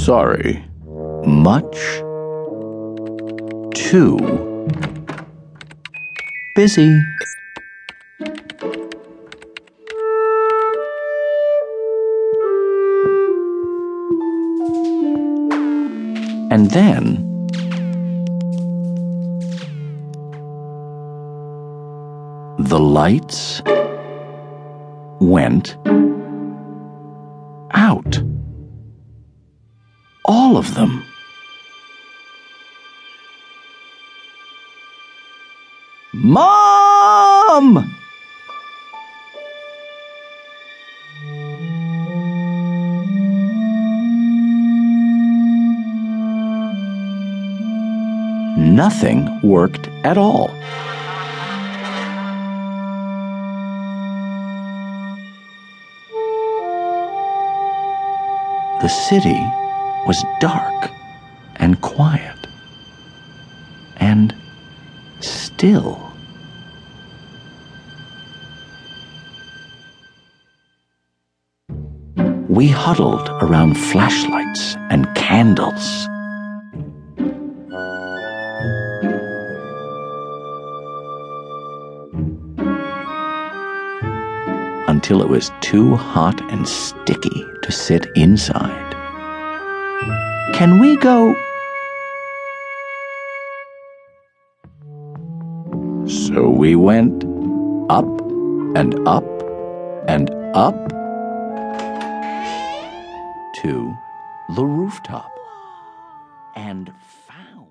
sorry. Much too busy. And then the lights went out. All of them. Mom! Nothing worked at all. The city was dark and quiet and still. We huddled around flashlights and candles. Until it was too hot and sticky to sit inside. Can we go? So we went up and up and up to the rooftop and